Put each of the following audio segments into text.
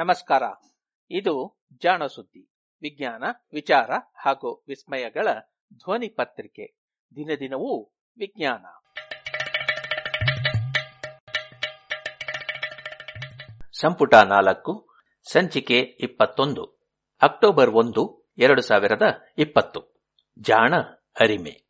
ನಮಸ್ಕಾರ. ಇದು ಜಾಣ ಸುದ್ದಿ, ವಿಜ್ಞಾನ, ವಿಚಾರ ಹಾಗೂ ವಿಸ್ಮಯಗಳ ಧ್ವನಿ ಪತ್ರಿಕೆ. ದಿನ ದಿನವೂ ವಿಜ್ಞಾನ. ಸಂಪುಟ ನಾಲ್ಕು, ಸಂಚಿಕೆ ಇಪ್ಪತ್ತೊಂದು, ಅಕ್ಟೋಬರ್ ಒಂದು, ಎರಡು ಸಾವಿರದ ಇಪ್ಪತ್ತು. ಜಾಣ, ಅರಿಮೆ.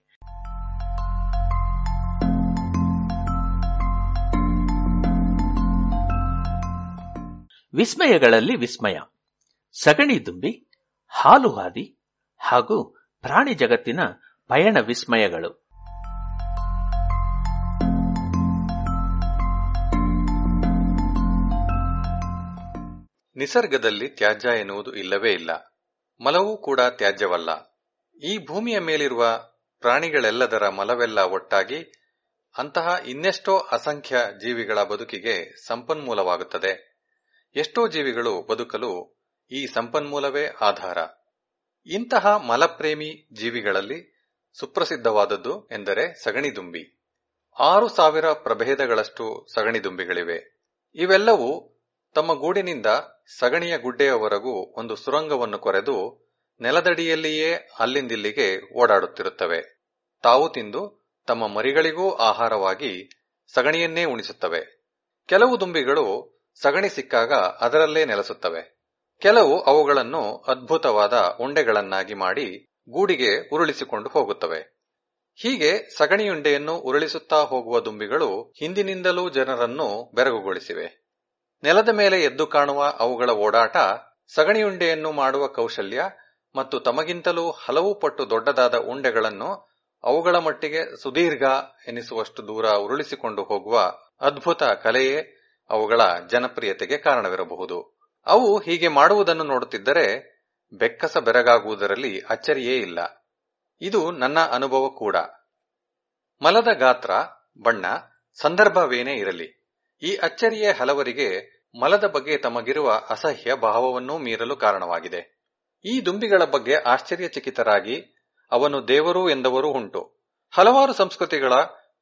ವಿಸ್ಮಯಗಳಲ್ಲಿ ವಿಸ್ಮಯ. ಸಗಣಿ ದುಂಬಿ, ಹಾಲು ಹಾದಿ ಹಾಗೂ ಪ್ರಾಣಿ ಜಗತ್ತಿನ ಪಯಣ ವಿಸ್ಮಯಗಳು. ನಿಸರ್ಗದಲ್ಲಿ ತ್ಯಾಜ್ಯ ಎನ್ನುವುದು ಇಲ್ಲವೇ ಇಲ್ಲ. ಮಲವೂ ಕೂಡ ತ್ಯಾಜ್ಯವಲ್ಲ. ಈ ಭೂಮಿಯ ಮೇಲಿರುವ ಪ್ರಾಣಿಗಳೆಲ್ಲದರ ಮಲವೆಲ್ಲ ಒಟ್ಟಾಗಿ ಅಂತಹ ಇನ್ನೆಷ್ಟೋ ಅಸಂಖ್ಯ ಜೀವಿಗಳ ಬದುಕಿಗೆ ಸಂಪನ್ಮೂಲವಾಗುತ್ತದೆ. ಎಷ್ಟೋ ಜೀವಿಗಳು ಬದುಕಲು ಈ ಸಂಪನ್ಮೂಲವೇ ಆಧಾರ. ಇಂತಹ ಮಲಪ್ರೇಮಿ ಜೀವಿಗಳಲ್ಲಿ ಸುಪ್ರಸಿದ್ಧವಾದದ್ದು ಎಂದರೆ ಸಗಣಿದುಂಬಿ. ಆರು ಸಾವಿರ ಪ್ರಭೇದಗಳಷ್ಟು ಸಗಣಿದುಂಬಿಗಳಿವೆ. ಇವೆಲ್ಲವೂ ತಮ್ಮ ಗೂಡಿನಿಂದ ಸಗಣಿಯ ಗುಡ್ಡೆಯವರೆಗೂ ಒಂದು ಸುರಂಗವನ್ನು ಕೊರೆದು ನೆಲದಡಿಯಲ್ಲಿಯೇ ಅಲ್ಲಿಂದಿಲ್ಲಿಗೆ ಓಡಾಡುತ್ತಿರುತ್ತವೆ. ತಾವು ತಿಂದು ತಮ್ಮ ಮರಿಗಳಿಗೂ ಆಹಾರವಾಗಿ ಸಗಣಿಯನ್ನೇ ಉಣಿಸುತ್ತವೆ. ಕೆಲವು ದುಂಬಿಗಳು ಸಗಣಿ ಸಿಕ್ಕಾಗ ಅದರಲ್ಲೇ ನೆಲೆಸುತ್ತವೆ. ಕೆಲವು ಅವುಗಳನ್ನು ಅದ್ಭುತವಾದ ಉಂಡೆಗಳನ್ನಾಗಿ ಮಾಡಿ ಗೂಡಿಗೆ ಉರುಳಿಸಿಕೊಂಡು ಹೋಗುತ್ತವೆ. ಹೀಗೆ ಸಗಣಿಯುಂಡೆಯನ್ನು ಉರುಳಿಸುತ್ತಾ ಹೋಗುವ ದುಂಬಿಗಳು ಹಿಂದಿನಿಂದಲೂ ಜನರನ್ನು ಬೆರಗುಗೊಳಿಸಿವೆ. ನೆಲದ ಮೇಲೆ ಎದ್ದು ಕಾಣುವ ಅವುಗಳ ಓಡಾಟ ಸಗಣಿಯುಂಡೆಯನ್ನು ಮಾಡುವ ಕೌಶಲ್ಯ ಮತ್ತು ತಮಗಿಂತಲೂ ಹಲವು ಪಟ್ಟು ದೊಡ್ಡದಾದ ಉಂಡೆಗಳನ್ನು ಅವುಗಳ ಮಟ್ಟಿಗೆ ಸುದೀರ್ಘ ಎನಿಸುವಷ್ಟು ದೂರ ಉರುಳಿಸಿಕೊಂಡು ಹೋಗುವ ಅದ್ಭುತ ಕಲೆಯೇ ಅವುಗಳ ಜನಪ್ರಿಯತೆಗೆ ಕಾರಣವಿರಬಹುದು. ಅವು ಹೀಗೆ ಮಾಡುವುದನ್ನು ನೋಡುತ್ತಿದ್ದರೆ ಬೆಕ್ಕಸ ಬೆರಗಾಗುವುದರಲ್ಲಿ ಅಚ್ಚರಿಯೇ ಇಲ್ಲ. ಇದು ನನ್ನ ಅನುಭವ ಕೂಡ. ಮಲದ ಗಾತ್ರ, ಬಣ್ಣ, ಸಂದರ್ಭವೇನೇ ಇರಲಿ. ಈ ಅಚ್ಚರಿಯೇ ಹಲವರಿಗೆ ಮಲದ ಬಗ್ಗೆ ತಮಗಿರುವ ಅಸಹ್ಯ ಭಾವವನ್ನೂ ಮೀರಲು ಕಾರಣವಾಗಿದೆ. ಈ ದುಂಬಿಗಳ ಬಗ್ಗೆ ಆಶ್ಚರ್ಯಚಕಿತರಾಗಿ ಅವನು ದೇವರು ಎಂದವರು ಉಂಟು. ಹಲವಾರು ಸಂಸ್ಕೃತಿಗಳ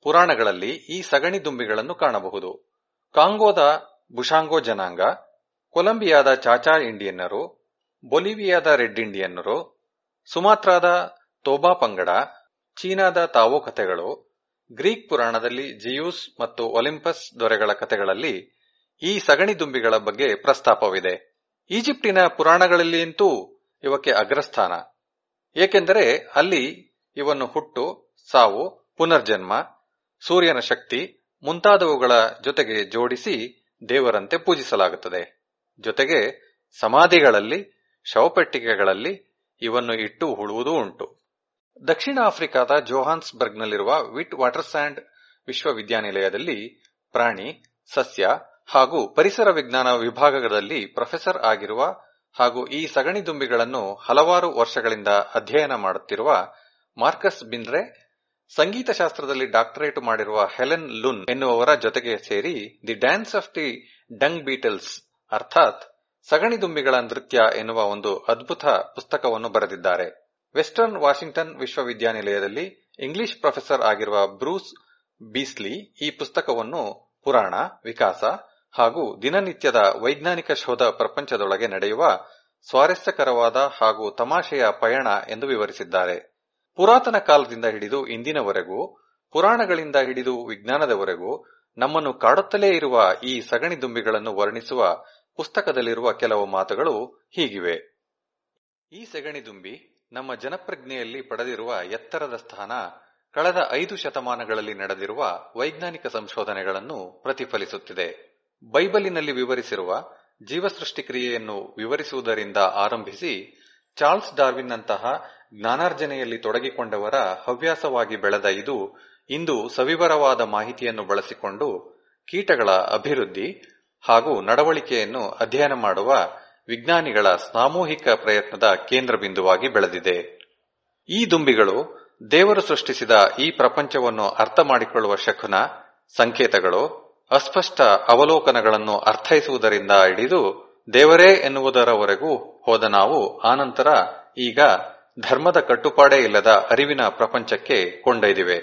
ಪುರಾಣಗಳಲ್ಲಿ ಈ ಸಗಣಿ ದುಂಬಿಗಳನ್ನು ಕಾಣಬಹುದು. ಕಾಂಗೋದ ಬುಷಾಂಗೋ ಜನಾಂಗ, ಕೊಲಂಬಿಯಾದ ಚಾಚಾ ಇಂಡಿಯನ್ನರು, ಬೊಲಿವಿಯಾದ ರೆಡ್ ಇಂಡಿಯನ್ನರು, ಸುಮಾತ್ರಾದ ತೋಬಾ ಪಂಗಡ, ಚೀನಾದ ತಾವೋ ಕಥೆಗಳು, ಗ್ರೀಕ್ ಪುರಾಣದಲ್ಲಿ ಜಿಯೂಸ್ ಮತ್ತು ಒಲಿಂಪಸ್ ದೊರೆಗಳ ಕಥೆಗಳಲ್ಲಿ ಈ ಸಗಣಿ ದುಂಬಿಗಳ ಬಗ್ಗೆ ಪ್ರಸ್ತಾಪವಿದೆ. ಈಜಿಪ್ಟಿನ ಪುರಾಣಗಳಲ್ಲಿಯಂತೂ ಇವಕ್ಕೆ ಅಗ್ರಸ್ಥಾನ. ಏಕೆಂದರೆ ಅಲ್ಲಿ ಇವನ್ನು ಹುಟ್ಟು, ಸಾವು, ಪುನರ್ಜನ್ಮ, ಸೂರ್ಯನ ಶಕ್ತಿ ಮುಂತಾದವುಗಳ ಜೊತೆಗೆ ಜೋಡಿಸಿ ದೇವರಂತೆ ಪೂಜಿಸಲಾಗುತ್ತದೆ. ಜೊತೆಗೆ ಸಮಾಧಿಗಳಲ್ಲಿ, ಶವಪೆಟ್ಟಿಗೆಗಳಲ್ಲಿ ಇವನ್ನು ಇಟ್ಟು ಉಳುವುದೂ ಉಂಟು. ದಕ್ಷಿಣ ಆಫ್ರಿಕಾದ ಜೋಹಾನ್ಸ್ಬರ್ಗ್ನಲ್ಲಿರುವ ವಿಟ್ ವಾಟರ್ ಸ್ಯಾಂಡ್ ವಿಶ್ವವಿದ್ಯಾನಿಲಯದಲ್ಲಿ ಪ್ರಾಣಿ, ಸಸ್ಯ ಹಾಗೂ ಪರಿಸರ ವಿಜ್ಞಾನ ವಿಭಾಗಗಳಲ್ಲಿ ಪ್ರೊಫೆಸರ್ ಆಗಿರುವ ಹಾಗೂ ಈ ಸಗಣಿ ದುಂಬಿಗಳನ್ನು ಹಲವಾರು ವರ್ಷಗಳಿಂದ ಅಧ್ಯಯನ ಮಾಡುತ್ತಿರುವ ಮಾರ್ಕಸ್ ಬಿನ್ರೆ ಸಂಗೀತ ಶಾಸ್ತ್ರದಲ್ಲಿ ಡಾಕ್ಟರೇಟ್ ಮಾಡಿರುವ ಹೆಲೆನ್ ಲುನ್ ಎನ್ನುವವರ ಜೊತೆಗೆ ಸೇರಿ the dance of the dung beetles, ಅರ್ಥಾತ್ ಸಗಣಿ ದುಂಬಿಗಳ ನೃತ್ಯ ಎನ್ನುವ ಒಂದು ಅದ್ಭುತ ಪುಸ್ತಕವನ್ನು ಬರೆದಿದ್ದಾರೆ. ವೆಸ್ಟರ್ನ್ ವಾಷಿಂಗ್ಟನ್ ವಿಶ್ವವಿದ್ಯಾನಿಲಯದಲ್ಲಿ ಇಂಗ್ಲಿಷ್ ಪ್ರೊಫೆಸರ್ ಆಗಿರುವ ಬ್ರೂಸ್ ಬೀಸ್ಲಿ ಈ ಪುಸ್ತಕವನ್ನು ಪುರಾಣ, ವಿಕಾಸ ಹಾಗೂ ದಿನನಿತ್ಯದ ವೈಜ್ಞಾನಿಕ ಶೋಧ ಪ್ರಪಂಚದೊಳಗೆ ನಡೆಯುವ ಸ್ವಾರಸ್ಯಕರವಾದ ಹಾಗೂ ತಮಾಷೆಯ ಪಯಣ ಎಂದು ವಿವರಿಸಿದ್ದಾರೆ. ಪುರಾತನ ಕಾಲದಿಂದ ಹಿಡಿದು ಇಂದಿನವರೆಗೂ, ಪುರಾಣಗಳಿಂದ ಹಿಡಿದು ವಿಜ್ಞಾನದವರೆಗೂ ನಮ್ಮನ್ನು ಕಾಡುತ್ತಲೇ ಇರುವ ಈ ಸಗಣಿ ದುಂಬಿಗಳನ್ನು ವರ್ಣಿಸುವ ಪುಸ್ತಕದಲ್ಲಿರುವ ಕೆಲವು ಮಾತುಗಳು ಹೀಗಿವೆ. ಈ ಸಗಣಿ ದುಂಬಿ ನಮ್ಮ ಜನಪ್ರಜ್ಞೆಯಲ್ಲಿ ಪಡೆದಿರುವ ಎತ್ತರದ ಸ್ಥಾನ, ಕಳೆದ ಐದು ಶತಮಾನಗಳಲ್ಲಿ ನಡೆದಿರುವ ವೈಜ್ಞಾನಿಕ ಸಂಶೋಧನೆಗಳನ್ನು ಪ್ರತಿಫಲಿಸುತ್ತಿದೆ. ಬೈಬಲಿನಲ್ಲಿ ವಿವರಿಸಿರುವ ಜೀವಸೃಷ್ಟಿ ಕ್ರಿಯೆಯನ್ನು ವಿವರಿಸುವುದರಿಂದ ಆರಂಭಿಸಿ ಚಾರ್ಲ್ಸ್ ಡಾರ್ವಿನ್ನಂತಹ ಜ್ಞಾನಾರ್ಜನೆಯಲ್ಲಿ ತೊಡಗಿಕೊಂಡವರ ಹವ್ಯಾಸವಾಗಿ ಬೆಳೆದ ಇದು ಇಂದು ಸವಿವರವಾದ ಮಾಹಿತಿಯನ್ನು ಬಳಸಿಕೊಂಡು ಕೀಟಗಳ ಅಭಿವೃದ್ಧಿ ಹಾಗೂ ನಡವಳಿಕೆಯನ್ನು ಅಧ್ಯಯನ ಮಾಡುವ ವಿಜ್ಞಾನಿಗಳ ಸಾಮೂಹಿಕ ಪ್ರಯತ್ನದ ಕೇಂದ್ರ ಬಿಂದುವಾಗಿ ಬೆಳೆದಿದೆ. ಈ ದುಂಬಿಗಳು ದೇವರು ಸೃಷ್ಟಿಸಿದ ಈ ಪ್ರಪಂಚವನ್ನು ಅರ್ಥ ಮಾಡಿಕೊಳ್ಳುವ ಶಕುನ ಸಂಕೇತಗಳು ಅಸ್ಪಷ್ಟ ಅವಲೋಕನಗಳನ್ನು ಅರ್ಥೈಸುವುದರಿಂದ ಹಿಡಿದು ದೇವರೇ ಎನ್ನುವುದರವರೆಗೂ ಹೋದ ನಾವು, ಆನಂತರ ಈಗ ಧರ್ಮದ ಕಟ್ಟುಪಾಡೇ ಇಲ್ಲದ ಅರಿವಿನ ಪ್ರಪಂಚಕ್ಕೆ ಕೊಂಡೊಯ್ದಿವೆ.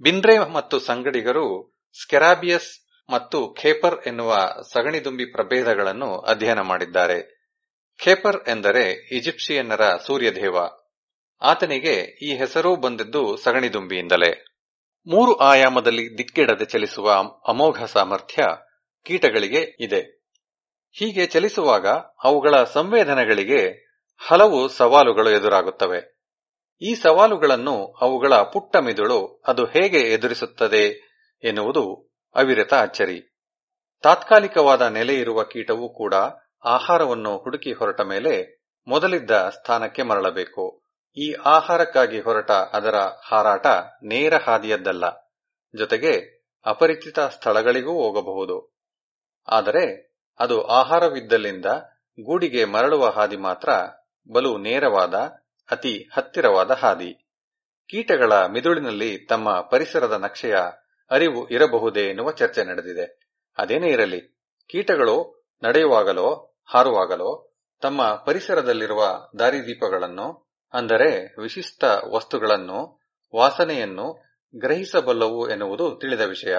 ಬಿನ್ರೆ ಮತ್ತು ಸಂಗಡಿಗರು ಸ್ಕೆರಾಬಿಯಸ್ ಮತ್ತು ಖೇಪರ್ ಎನ್ನುವ ಸಗಣಿದುಂಬಿ ಪ್ರಭೇದಗಳನ್ನು ಅಧ್ಯಯನ ಮಾಡಿದ್ದಾರೆ. ಖೇಪರ್ ಎಂದರೆ ಈಜಿಪ್ಷಿಯನ್ನರ ಸೂರ್ಯದೇವ. ಆತನಿಗೆ ಈ ಹೆಸರು ಬಂದದ್ದು ಸಗಣಿದುಂಬಿಯಿಂದಲೇ. ಮೂರು ಆಯಾಮದಲ್ಲಿ ದಿಕ್ಕಿಡದೆ ಚಲಿಸುವ ಅಮೋಘ ಸಾಮರ್ಥ್ಯ ಕೀಟಗಳಿಗೆ ಇದೆ. ಹೀಗೆ ಚಲಿಸುವಾಗ ಅವುಗಳ ಸಂವೇದನೆಗಳಿಗೆ ಹಲವು ಸವಾಲುಗಳು ಎದುರಾಗುತ್ತವೆ. ಈ ಸವಾಲುಗಳನ್ನು ಅವುಗಳ ಪುಟ್ಟ ಮಿದುಳು ಅದು ಹೇಗೆ ಎದುರಿಸುತ್ತದೆ ಎನ್ನುವುದು ಅವಿರತ ಅಚ್ಚರಿ. ತಾತ್ಕಾಲಿಕವಾದ ನೆಲೆ ಇರುವ ಕೀಟವೂ ಕೂಡ ಆಹಾರವನ್ನು ಹುಡುಕಿ ಹೊರಟ ಮೇಲೆ ಮೊದಲಿದ್ದ ಸ್ಥಾನಕ್ಕೆ ಮರಳಬೇಕು. ಈ ಆಹಾರಕ್ಕಾಗಿ ಹೊರಟ ಅದರ ಹಾರಾಟ ನೇರ ಹಾದಿಯದ್ದಲ್ಲ. ಜೊತೆಗೆ ಅಪರಿಚಿತ ಸ್ಥಳಗಳಿಗೂ ಹೋಗಬಹುದು. ಆದರೆ ಅದು ಆಹಾರವಿದ್ದಲ್ಲಿಂದ ಗೂಡಿಗೆ ಮರಳುವ ಹಾದಿ ಮಾತ್ರ ಬಲು ನೇರವಾದ, ಅತಿ ಹತ್ತಿರವಾದ ಹಾದಿ. ಕೀಟಗಳ ಮಿದುಳಿನಲ್ಲಿ ತಮ್ಮ ಪರಿಸರದ ನಕ್ಷೆಯ ಅರಿವು ಇರಬಹುದೇ ಎನ್ನುವ ಚರ್ಚೆ ನಡೆದಿದೆ. ಅದೇನೇ ಇರಲಿ, ಕೀಟಗಳು ನಡೆಯುವಾಗಲೋ, ಹಾರುವಾಗಲೋ, ತಮ್ಮ ಪರಿಸರದಲ್ಲಿರುವ ದಾರಿದೀಪಗಳನ್ನು ಅಂದರೆ ವಿಶಿಷ್ಟ ವಸ್ತುಗಳನ್ನು, ವಾಸನೆಯನ್ನು ಗ್ರಹಿಸಬಲ್ಲವು ಎನ್ನುವುದು ತಿಳಿದ ವಿಷಯ.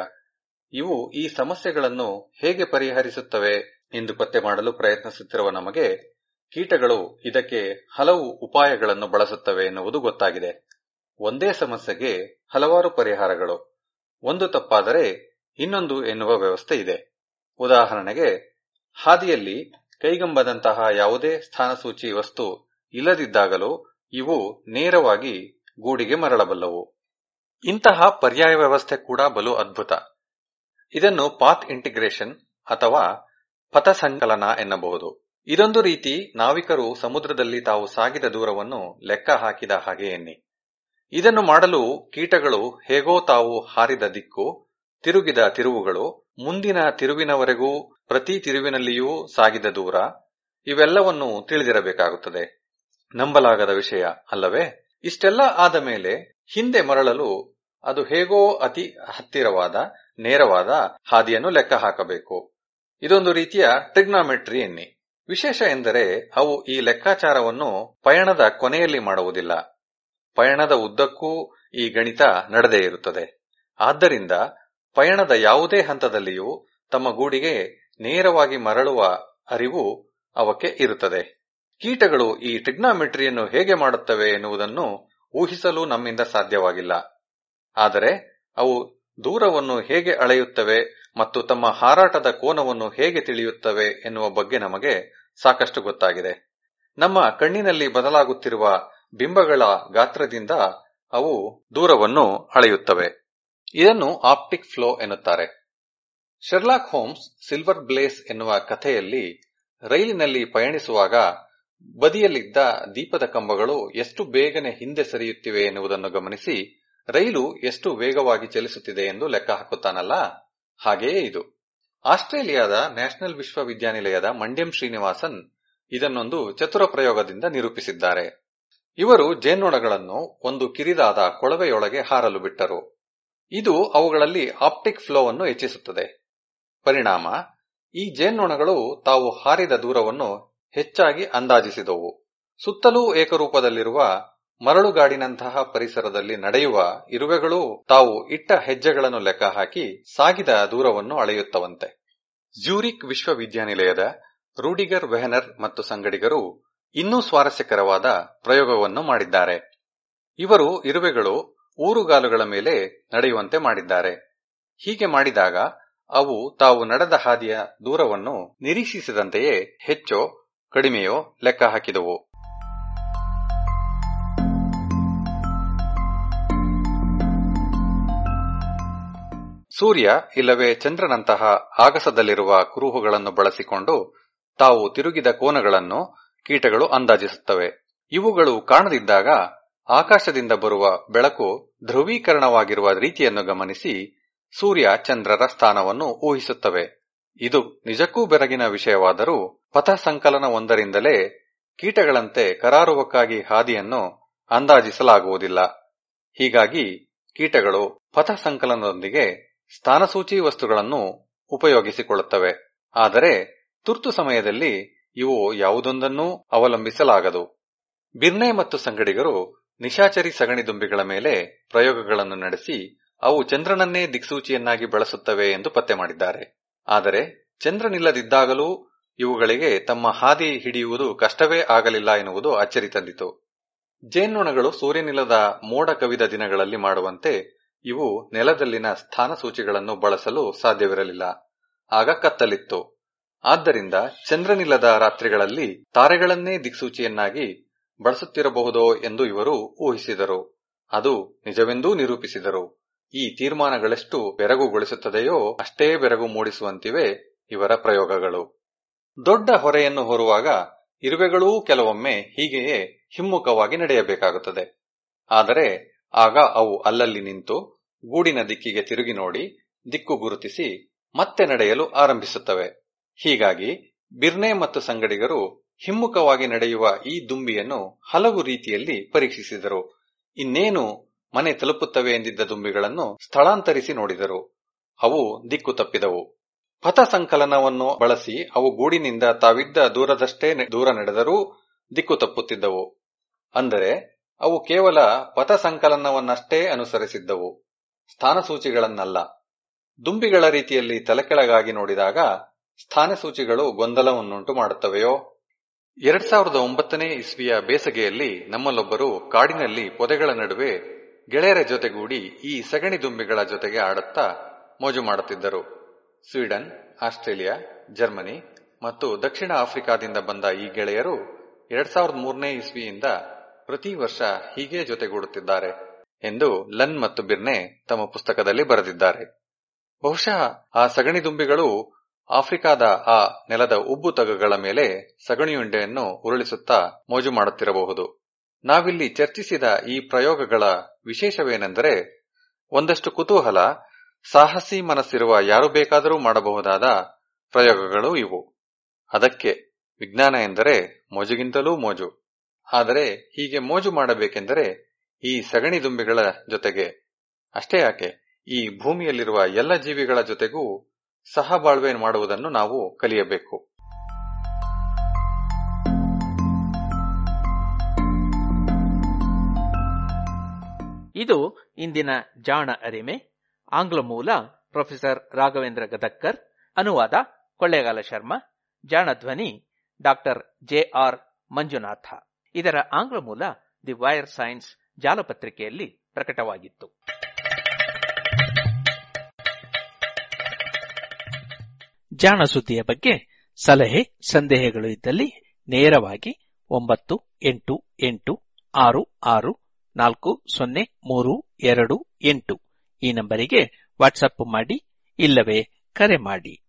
ಇವು ಈ ಸಮಸ್ಯೆಗಳನ್ನು ಹೇಗೆ ಪರಿಹರಿಸುತ್ತವೆ ಎಂದು ಪತ್ತೆ ಮಾಡಲು ಪ್ರಯತ್ನಿಸುತ್ತಿರುವ ನಮಗೆ ಕೀಟಗಳು ಇದಕ್ಕೆ ಹಲವು ಉಪಾಯಗಳನ್ನು ಬಳಸುತ್ತವೆ ಎನ್ನುವುದು ಗೊತ್ತಾಗಿದೆ. ಒಂದೇ ಸಮಸ್ಯೆಗೆ ಹಲವಾರು ಪರಿಹಾರಗಳು. ಒಂದು ತಪ್ಪಾದರೆ ಇನ್ನೊಂದು ಎನ್ನುವ ವ್ಯವಸ್ಥೆ ಇದೆ. ಉದಾಹರಣೆಗೆ, ಹಾದಿಯಲ್ಲಿ ಕೈಗಂಬದಂತಹ ಯಾವುದೇ ಸ್ಥಾನಸೂಚಿ ವಸ್ತು ಇಲ್ಲದಿದ್ದಾಗಲೂ ಇವು ನೇರವಾಗಿ ಗೂಡಿಗೆ ಮರಳಬಲ್ಲವು. ಇಂತಹ ಪರ್ಯಾಯ ವ್ಯವಸ್ಥೆ ಕೂಡ ಬಲು ಅದ್ಭುತ. ಇದನ್ನು ಪಾತ್ ಇಂಟಿಗ್ರೇಷನ್ ಅಥವಾ ಪಥ ಸಂಕಲನ ಎನ್ನಬಹುದು. ಇದೊಂದು ರೀತಿ ನಾವಿಕರು ಸಮುದ್ರದಲ್ಲಿ ತಾವು ಸಾಗಿದ ದೂರವನ್ನು ಲೆಕ್ಕ ಹಾಕಿದ ಹಾಗೆ ಎನ್ನಿ. ಇದನ್ನು ಮಾಡಲು ಕೀಟಗಳು ಹೇಗೋ ತಾವು ಹಾರಿದ ದಿಕ್ಕು, ತಿರುಗಿದ ತಿರುವುಗಳು, ಮುಂದಿನ ತಿರುವಿನವರೆಗೂ ಪ್ರತಿ ತಿರುವಿನಲ್ಲಿಯೂ ಸಾಗಿದ ದೂರ, ಇವೆಲ್ಲವನ್ನೂ ತಿಳಿದಿರಬೇಕಾಗುತ್ತದೆ. ನಂಬಲಾಗದ ವಿಷಯ ಅಲ್ಲವೇ? ಇಷ್ಟೆಲ್ಲ ಆದ ಮೇಲೆ ಹಿಂದೆ ಮರಳಲು ಅದು ಹೇಗೋ ಅತಿ ಹತ್ತಿರವಾದ, ನೇರವಾದ ಹಾದಿಯನ್ನು ಲೆಕ್ಕ ಹಾಕಬೇಕು. ಇದೊಂದು ರೀತಿಯ ಟ್ರಿಗ್ನಾಮೆಟ್ರಿ ಎನ್ನಿ. ವಿಶೇಷ ಎಂದರೆ ಅವು ಈ ಲೆಕ್ಕಾಚಾರವನ್ನು ಪಯಣದ ಕೊನೆಯಲ್ಲಿ ಮಾಡುವುದಿಲ್ಲ. ಪಯಣದ ಉದ್ದಕ್ಕೂ ಈ ಗಣಿತ ನಡೆದೇ ಇರುತ್ತದೆ. ಆದ್ದರಿಂದ ಪಯಣದ ಯಾವುದೇ ಹಂತದಲ್ಲಿಯೂ ತಮ್ಮ ಗೂಡಿಗೆ ನೇರವಾಗಿ ಮರಳುವ ಅರಿವು ಅವಕ್ಕೆ ಇರುತ್ತದೆ. ಕೀಟಗಳು ಈ ಟ್ರಿಗ್ನಾಮೆಟ್ರಿಯನ್ನು ಹೇಗೆ ಮಾಡುತ್ತವೆ ಎನ್ನುವುದನ್ನು ಊಹಿಸಲು ನಮ್ಮಿಂದ ಸಾಧ್ಯವಾಗಿಲ್ಲ. ಆದರೆ ಅವು ದೂರವನ್ನು ಹೇಗೆ ಅಳೆಯುತ್ತವೆ ಮತ್ತು ತಮ್ಮ ಹಾರಾಟದ ಕೋನವನ್ನು ಹೇಗೆ ತಿಳಿಯುತ್ತವೆ ಎನ್ನುವ ಬಗ್ಗೆ ನಮಗೆ ಸಾಕಷ್ಟು ಗೊತ್ತಾಗಿದೆ. ನಮ್ಮ ಕಣ್ಣಿನಲ್ಲಿ ಬದಲಾಗುತ್ತಿರುವ ಬಿಂಬಗಳ ಗಾತ್ರದಿಂದ ಅವು ದೂರವನ್ನು ಅಳೆಯುತ್ತವೆ. ಇದನ್ನು ಆಪ್ಟಿಕ್ ಫ್ಲೋ ಎನ್ನುತ್ತಾರೆ. ಶೆರ್ಲಾಕ್ ಹೋಮ್ಸ್ ಸಿಲ್ವರ್ ಬ್ಲೇಸ್ ಎನ್ನುವ ಕಥೆಯಲ್ಲಿ ರೈಲಿನಲ್ಲಿ ಪಯಣಿಸುವಾಗ ಬದಿಯಲ್ಲಿದ್ದ ದೀಪದ ಕಂಬಗಳು ಎಷ್ಟು ಬೇಗನೆ ಹಿಂದೆ ಸರಿಯುತ್ತಿವೆ ಎನ್ನುವುದನ್ನು ಗಮನಿಸಿ, ರೈಲು ಎಷ್ಟು ವೇಗವಾಗಿ ಚಲಿಸುತ್ತಿದೆ ಎಂದು ಲೆಕ್ಕ ಹಾಕುತ್ತಾನಲ್ಲ? ಹಾಗೆಯೇ ಇದು. ಆಸ್ಟ್ರೇಲಿಯಾದ ನ್ಯಾಷನಲ್ ವಿಶ್ವವಿದ್ಯಾನಿಲಯದ ಮಂಡ್ಯಂ ಶ್ರೀನಿವಾಸನ್ ಇದನ್ನೊಂದು ಚತುರ ಪ್ರಯೋಗದಿಂದ ನಿರೂಪಿಸಿದ್ದಾರೆ. ಇವರು ಜೇನ್ನೊಣಗಳನ್ನು ಒಂದು ಕಿರಿದಾದ ಕೊಳವೆಯೊಳಗೆ ಹಾರಲು ಬಿಟ್ಟರು. ಇದು ಅವುಗಳಲ್ಲಿ ಆಪ್ಟಿಕ್ ಫ್ಲೋವನ್ನು ಹೆಚ್ಚಿಸುತ್ತದೆ. ಪರಿಣಾಮ, ಈ ಜೇನ್ನೊಣಗಳು ತಾವು ಹಾರಿದ ದೂರವನ್ನು ಹೆಚ್ಚಾಗಿ ಅಂದಾಜಿಸಿದವು. ಸುತ್ತಲೂ ಏಕರೂಪದಲ್ಲಿರುವ ಮರಳುಗಾಡಿನಂತಹ ಪರಿಸರದಲ್ಲಿ ನಡೆಯುವ ಇರುವೆಗಳು ತಾವು ಇಟ್ಟ ಹೆಜ್ಜೆಗಳನ್ನು ಲೆಕ್ಕ ಹಾಕಿ ಸಾಗಿದ ದೂರವನ್ನು ಅಳೆಯುತ್ತವಂತೆ. ಜ್ಯೂರಿಕ್ ವಿಶ್ವವಿದ್ಯಾನಿಲಯದ ರೂಡಿಗರ್ ವೆಹನರ್ ಮತ್ತು ಸಂಗಡಿಗರು ಇನ್ನೂ ಸ್ವಾರಸ್ಯಕರವಾದ ಪ್ರಯೋಗವನ್ನು ಮಾಡಿದ್ದಾರೆ. ಇವರು ಇರುವೆಗಳು ಊರುಗಾಲುಗಳ ಮೇಲೆ ನಡೆಯುವಂತೆ ಮಾಡಿದ್ದಾರೆ. ಹೀಗೆ ಮಾಡಿದಾಗ ಅವು ತಾವು ನಡೆದ ಹಾದಿಯ ದೂರವನ್ನು ನಿರೀಕ್ಷಿಸಿದಂತೆಯೇ ಹೆಚ್ಚೋ ಕಡಿಮೆಯೋ ಲೆಕ್ಕ ಹಾಕಿದವು. ಸೂರ್ಯ ಇಲ್ಲವೇ ಚಂದ್ರನಂತಹ ಆಗಸದಲ್ಲಿರುವ ಕುರುಹುಗಳನ್ನು ಬಳಸಿಕೊಂಡು ತಾವು ತಿರುಗಿದ ಕೋನಗಳನ್ನು ಕೀಟಗಳು ಅಂದಾಜಿಸುತ್ತವೆ. ಇವುಗಳು ಕಾಣದಿದ್ದಾಗ ಆಕಾಶದಿಂದ ಬರುವ ಬೆಳಕು ಧ್ರುವೀಕರಣವಾಗಿರುವ ರೀತಿಯನ್ನು ಗಮನಿಸಿ ಸೂರ್ಯ ಚಂದ್ರರ ಸ್ಥಾನವನ್ನು ಊಹಿಸುತ್ತವೆ. ಇದು ನಿಜಕ್ಕೂ ಬೆರಗಿನ ವಿಷಯವಾದರೂ ಪಥ ಸಂಕಲನ ಒಂದರಿಂದಲೇ ಕೀಟಗಳಂತೆ ಕರಾರುವಕ್ಕಾಗಿ ಹಾದಿಯನ್ನು ಅಂದಾಜಿಸಲಾಗುವುದಿಲ್ಲ. ಹೀಗಾಗಿ ಕೀಟಗಳು ಪಥ ಸಂಕಲನದೊಂದಿಗೆ ಸ್ಥಾನಸೂಚಿ ವಸ್ತುಗಳನ್ನು ಉಪಯೋಗಿಸಿಕೊಳ್ಳುತ್ತವೆ. ಆದರೆ ತುರ್ತು ಸಮಯದಲ್ಲಿ ಇವು ಯಾವುದೊಂದನ್ನೂ ಅವಲಂಬಿಸಲಾಗದು. ಬಿರ್ನೆ ಮತ್ತು ಸಂಗಡಿಗರು ನಿಶಾಚರಿ ಸಗಣಿದುಂಬಿಗಳ ಮೇಲೆ ಪ್ರಯೋಗಗಳನ್ನು ನಡೆಸಿ ಅವು ಚಂದ್ರನನ್ನೇ ದಿಕ್ಸೂಚಿಯನ್ನಾಗಿ ಬಳಸುತ್ತವೆ ಎಂದು ಪತ್ತೆ ಮಾಡಿದ್ದಾರೆ. ಆದರೆ ಚಂದ್ರನಿಲ್ಲದಿದ್ದಾಗಲೂ ಇವುಗಳಿಗೆ ತಮ್ಮ ಹಾದಿ ಹಿಡಿಯುವುದು ಕಷ್ಟವೇ ಆಗಲಿಲ್ಲ ಎನ್ನುವುದು ಅಚ್ಚರಿ ತಂದಿತು. ಜೇನ್ನೊಣಗಳು ಸೂರ್ಯನಿಲ್ಲದ ಮೋಡ ಕವಿದ ದಿನಗಳಲ್ಲಿ ಮಾಡುವಂತೆ ಇವು ನೆಲದಲ್ಲಿನ ಸ್ಥಾನ ಸೂಚಿಗಳನ್ನು ಬಳಸಲು ಸಾಧ್ಯವಿರಲಿಲ್ಲ. ಆಗ ಕತ್ತಲಿತ್ತು. ಆದ್ದರಿಂದ ಚಂದ್ರನಿಲ್ಲದ ರಾತ್ರಿಗಳಲ್ಲಿ ತಾರೆಗಳನ್ನೇ ದಿಕ್ಸೂಚಿಯನ್ನಾಗಿ ಬಳಸುತ್ತಿರಬಹುದೋ ಎಂದು ಇವರು ಊಹಿಸಿದರು. ಅದು ನಿಜವೆಂದೂ ನಿರೂಪಿಸಿದರು. ಈ ತೀರ್ಮಾನಗಳೆಷ್ಟು ಬೆರಗುಗೊಳಿಸುತ್ತದೆಯೋ ಅಷ್ಟೇ ಬೆರಗು ಮೂಡಿಸುವಂತಿವೆ ಇವರ ಪ್ರಯೋಗಗಳು. ದೊಡ್ಡ ಹೊರೆಯನ್ನು ಹೊರುವಾಗ ಇರುವೆಗಳೂ ಕೆಲವೊಮ್ಮೆ ಹೀಗೆಯೇ ಹಿಮ್ಮುಖವಾಗಿ ನಡೆಯಬೇಕಾಗುತ್ತದೆ. ಆದರೆ ಆಗ ಅವು ಅಲ್ಲಲ್ಲಿ ನಿಂತು ಗೂಡಿನ ದಿಕ್ಕಿಗೆ ತಿರುಗಿ ನೋಡಿ, ದಿಕ್ಕು ಗುರುತಿಸಿ ಮತ್ತೆ ನಡೆಯಲು ಆರಂಭಿಸುತ್ತವೆ. ಹೀಗಾಗಿ ಬಿರ್ನೆ ಮತ್ತು ಸಂಗಡಿಗರು ಹಿಮ್ಮುಖವಾಗಿ ನಡೆಯುವ ಈ ದುಂಬಿಯನ್ನು ಹಲವು ರೀತಿಯಲ್ಲಿ ಪರೀಕ್ಷಿಸಿದರು. ಇನ್ನೇನು ಮನೆ ತಲುಪುತ್ತವೆ ಎಂದಿದ್ದ ದುಂಬಿಗಳನ್ನು ಸ್ಥಳಾಂತರಿಸಿ ನೋಡಿದರು. ಅವು ದಿಕ್ಕು ತಪ್ಪಿದವು. ಪಥ ಸಂಕಲನವನ್ನು ಬಳಸಿ ಅವು ಗೂಡಿನಿಂದ ತಾವಿದ್ದ ದೂರದಷ್ಟೇ ದೂರ ನಡೆದರೂ ದಿಕ್ಕು ತಪ್ಪುತ್ತಿದ್ದವು. ಅಂದರೆ, ಅವು ಕೇವಲ ಪಥ ಸಂಕಲನವನ್ನಷ್ಟೇ ಅನುಸರಿಸಿದ್ದವು. ಸ್ಥಾನಸೂಚಿಗಳನ್ನಲ್ಲ. ದುಂಬಿಗಳ ರೀತಿಯಲ್ಲಿ ತಲೆಕೆಳಗಾಗಿ ನೋಡಿದಾಗ ಸ್ಥಾನಸೂಚಿಗಳು ಗೊಂದಲವನ್ನುಂಟು ಮಾಡುತ್ತವೆಯೋ? ಎರಡ್ ಸಾವಿರದ ಒಂಬತ್ತನೇ ಇಸ್ವಿಯ ಬೇಸಗೆಯಲ್ಲಿ ನಮ್ಮಲ್ಲೊಬ್ಬರು ಕಾಡಿನಲ್ಲಿ ಪೊದೆಗಳ ನಡುವೆ ಗೆಳೆಯರ ಜೊತೆಗೂಡಿ ಈ ಸಗಣಿ ದುಂಬಿಗಳ ಜೊತೆಗೆ ಆಡುತ್ತಾ ಮೋಜು ಮಾಡುತ್ತಿದ್ದರು. ಸ್ವೀಡನ್, ಆಸ್ಟ್ರೇಲಿಯಾ, ಜರ್ಮನಿ ಮತ್ತು ದಕ್ಷಿಣ ಆಫ್ರಿಕಾದಿಂದ ಬಂದ ಈ ಗೆಳೆಯರು ಎರಡ್ ಸಾವಿರದ ಮೂರನೇ ಇಸ್ವಿಯಿಂದ ಪ್ರತಿ ವರ್ಷ ಹೀಗೆ ಜೊತೆಗೂಡುತ್ತಿದ್ದಾರೆ ಎಂದು ಲನ್ ಮತ್ತು ಬಿರ್ನೆ ತಮ್ಮ ಪುಸ್ತಕದಲ್ಲಿ ಬರೆದಿದ್ದಾರೆ. ಬಹುಶಃ ಆ ಸಗಣಿ ದುಂಬಿಗಳು ಆಫ್ರಿಕಾದ ಆ ನೆಲದ ಉಬ್ಬು ತಗಗಳ ಮೇಲೆ ಸಗಣಿಯುಂಡೆಯನ್ನು ಉರುಳಿಸುತ್ತಾ ಮೋಜು ಮಾಡುತ್ತಿರಬಹುದು. ನಾವಿಲ್ಲಿ ಚರ್ಚಿಸಿದ ಈ ಪ್ರಯೋಗಗಳ ವಿಶೇಷವೇನೆಂದರೆ ಒಂದಷ್ಟು ಕುತೂಹಲ ಸಾಹಸಿ ಮನಸ್ಸಿರುವ ಯಾರು ಬೇಕಾದರೂ ಮಾಡಬಹುದಾದ ಪ್ರಯೋಗಗಳು ಇವು. ಅದಕ್ಕೆ ವಿಜ್ಞಾನ ಎಂದರೆ ಮೋಜುಗಿಂತಲೂ ಮೋಜು. ಆದರೆ ಹೀಗೆ ಮೋಜು ಮಾಡಬೇಕೆಂದರೆ ಈ ಸಗಣಿ ದುಂಬಿಗಳ ಜೊತೆಗೆ ಅಷ್ಟೇ ಯಾಕೆ? ಈ ಭೂಮಿಯಲ್ಲಿರುವ ಎಲ್ಲ ಜೀವಿಗಳ ಜೊತೆಗೂ ಸಹಬಾಳ್ವೆ ಮಾಡುವುದನ್ನು ನಾವು ಕಲಿಯಬೇಕು. ಇದು ಇಂದಿನ ಜಾಣ ಅರಿಮೆ. ಆಂಗ್ಲ ಮೂಲ ಪ್ರೊಫೆಸರ್ ರಾಘವೇಂದ್ರ ಗದಕ್ಕರ್ ಅನುವಾದ ಕೊಳ್ಳೇಗಾಲ ಶರ್ಮಾ, ಜಾಣಧ್ವನಿ ಡಾಕ್ಟರ್ ಜೆ ಆರ್ ಮಂಜುನಾಥ. ಇದರ ಆಂಗ್ಲ ಮೂಲ ದಿ ವೈರ್ ಸೈನ್ಸ್ ಜಾಲಪತ್ರಿಕೆಯಲ್ಲಿ ಪ್ರಕಟವಾಗಿತ್ತು. ಜಾಣ ಸುದ್ದಿಯ ಬಗ್ಗೆ ಸಲಹೆ, ಸಂದೇಹಗಳು ಇದ್ದಲ್ಲಿ ನೇರವಾಗಿ ಒಂಬತ್ತು, ಎಂಟು ಎಂಟು, ಆರು ಆರು, ನಾಲ್ಕು, ಸೊನ್ನೆ, ಮೂರು, ಎರಡು, ಎಂಟು. ಈ ನಂಬರಿಗೆ ವಾಟ್ಸಪ್ ಮಾಡಿ ಇಲ್ಲವೇ ಕರೆ ಮಾಡಿ.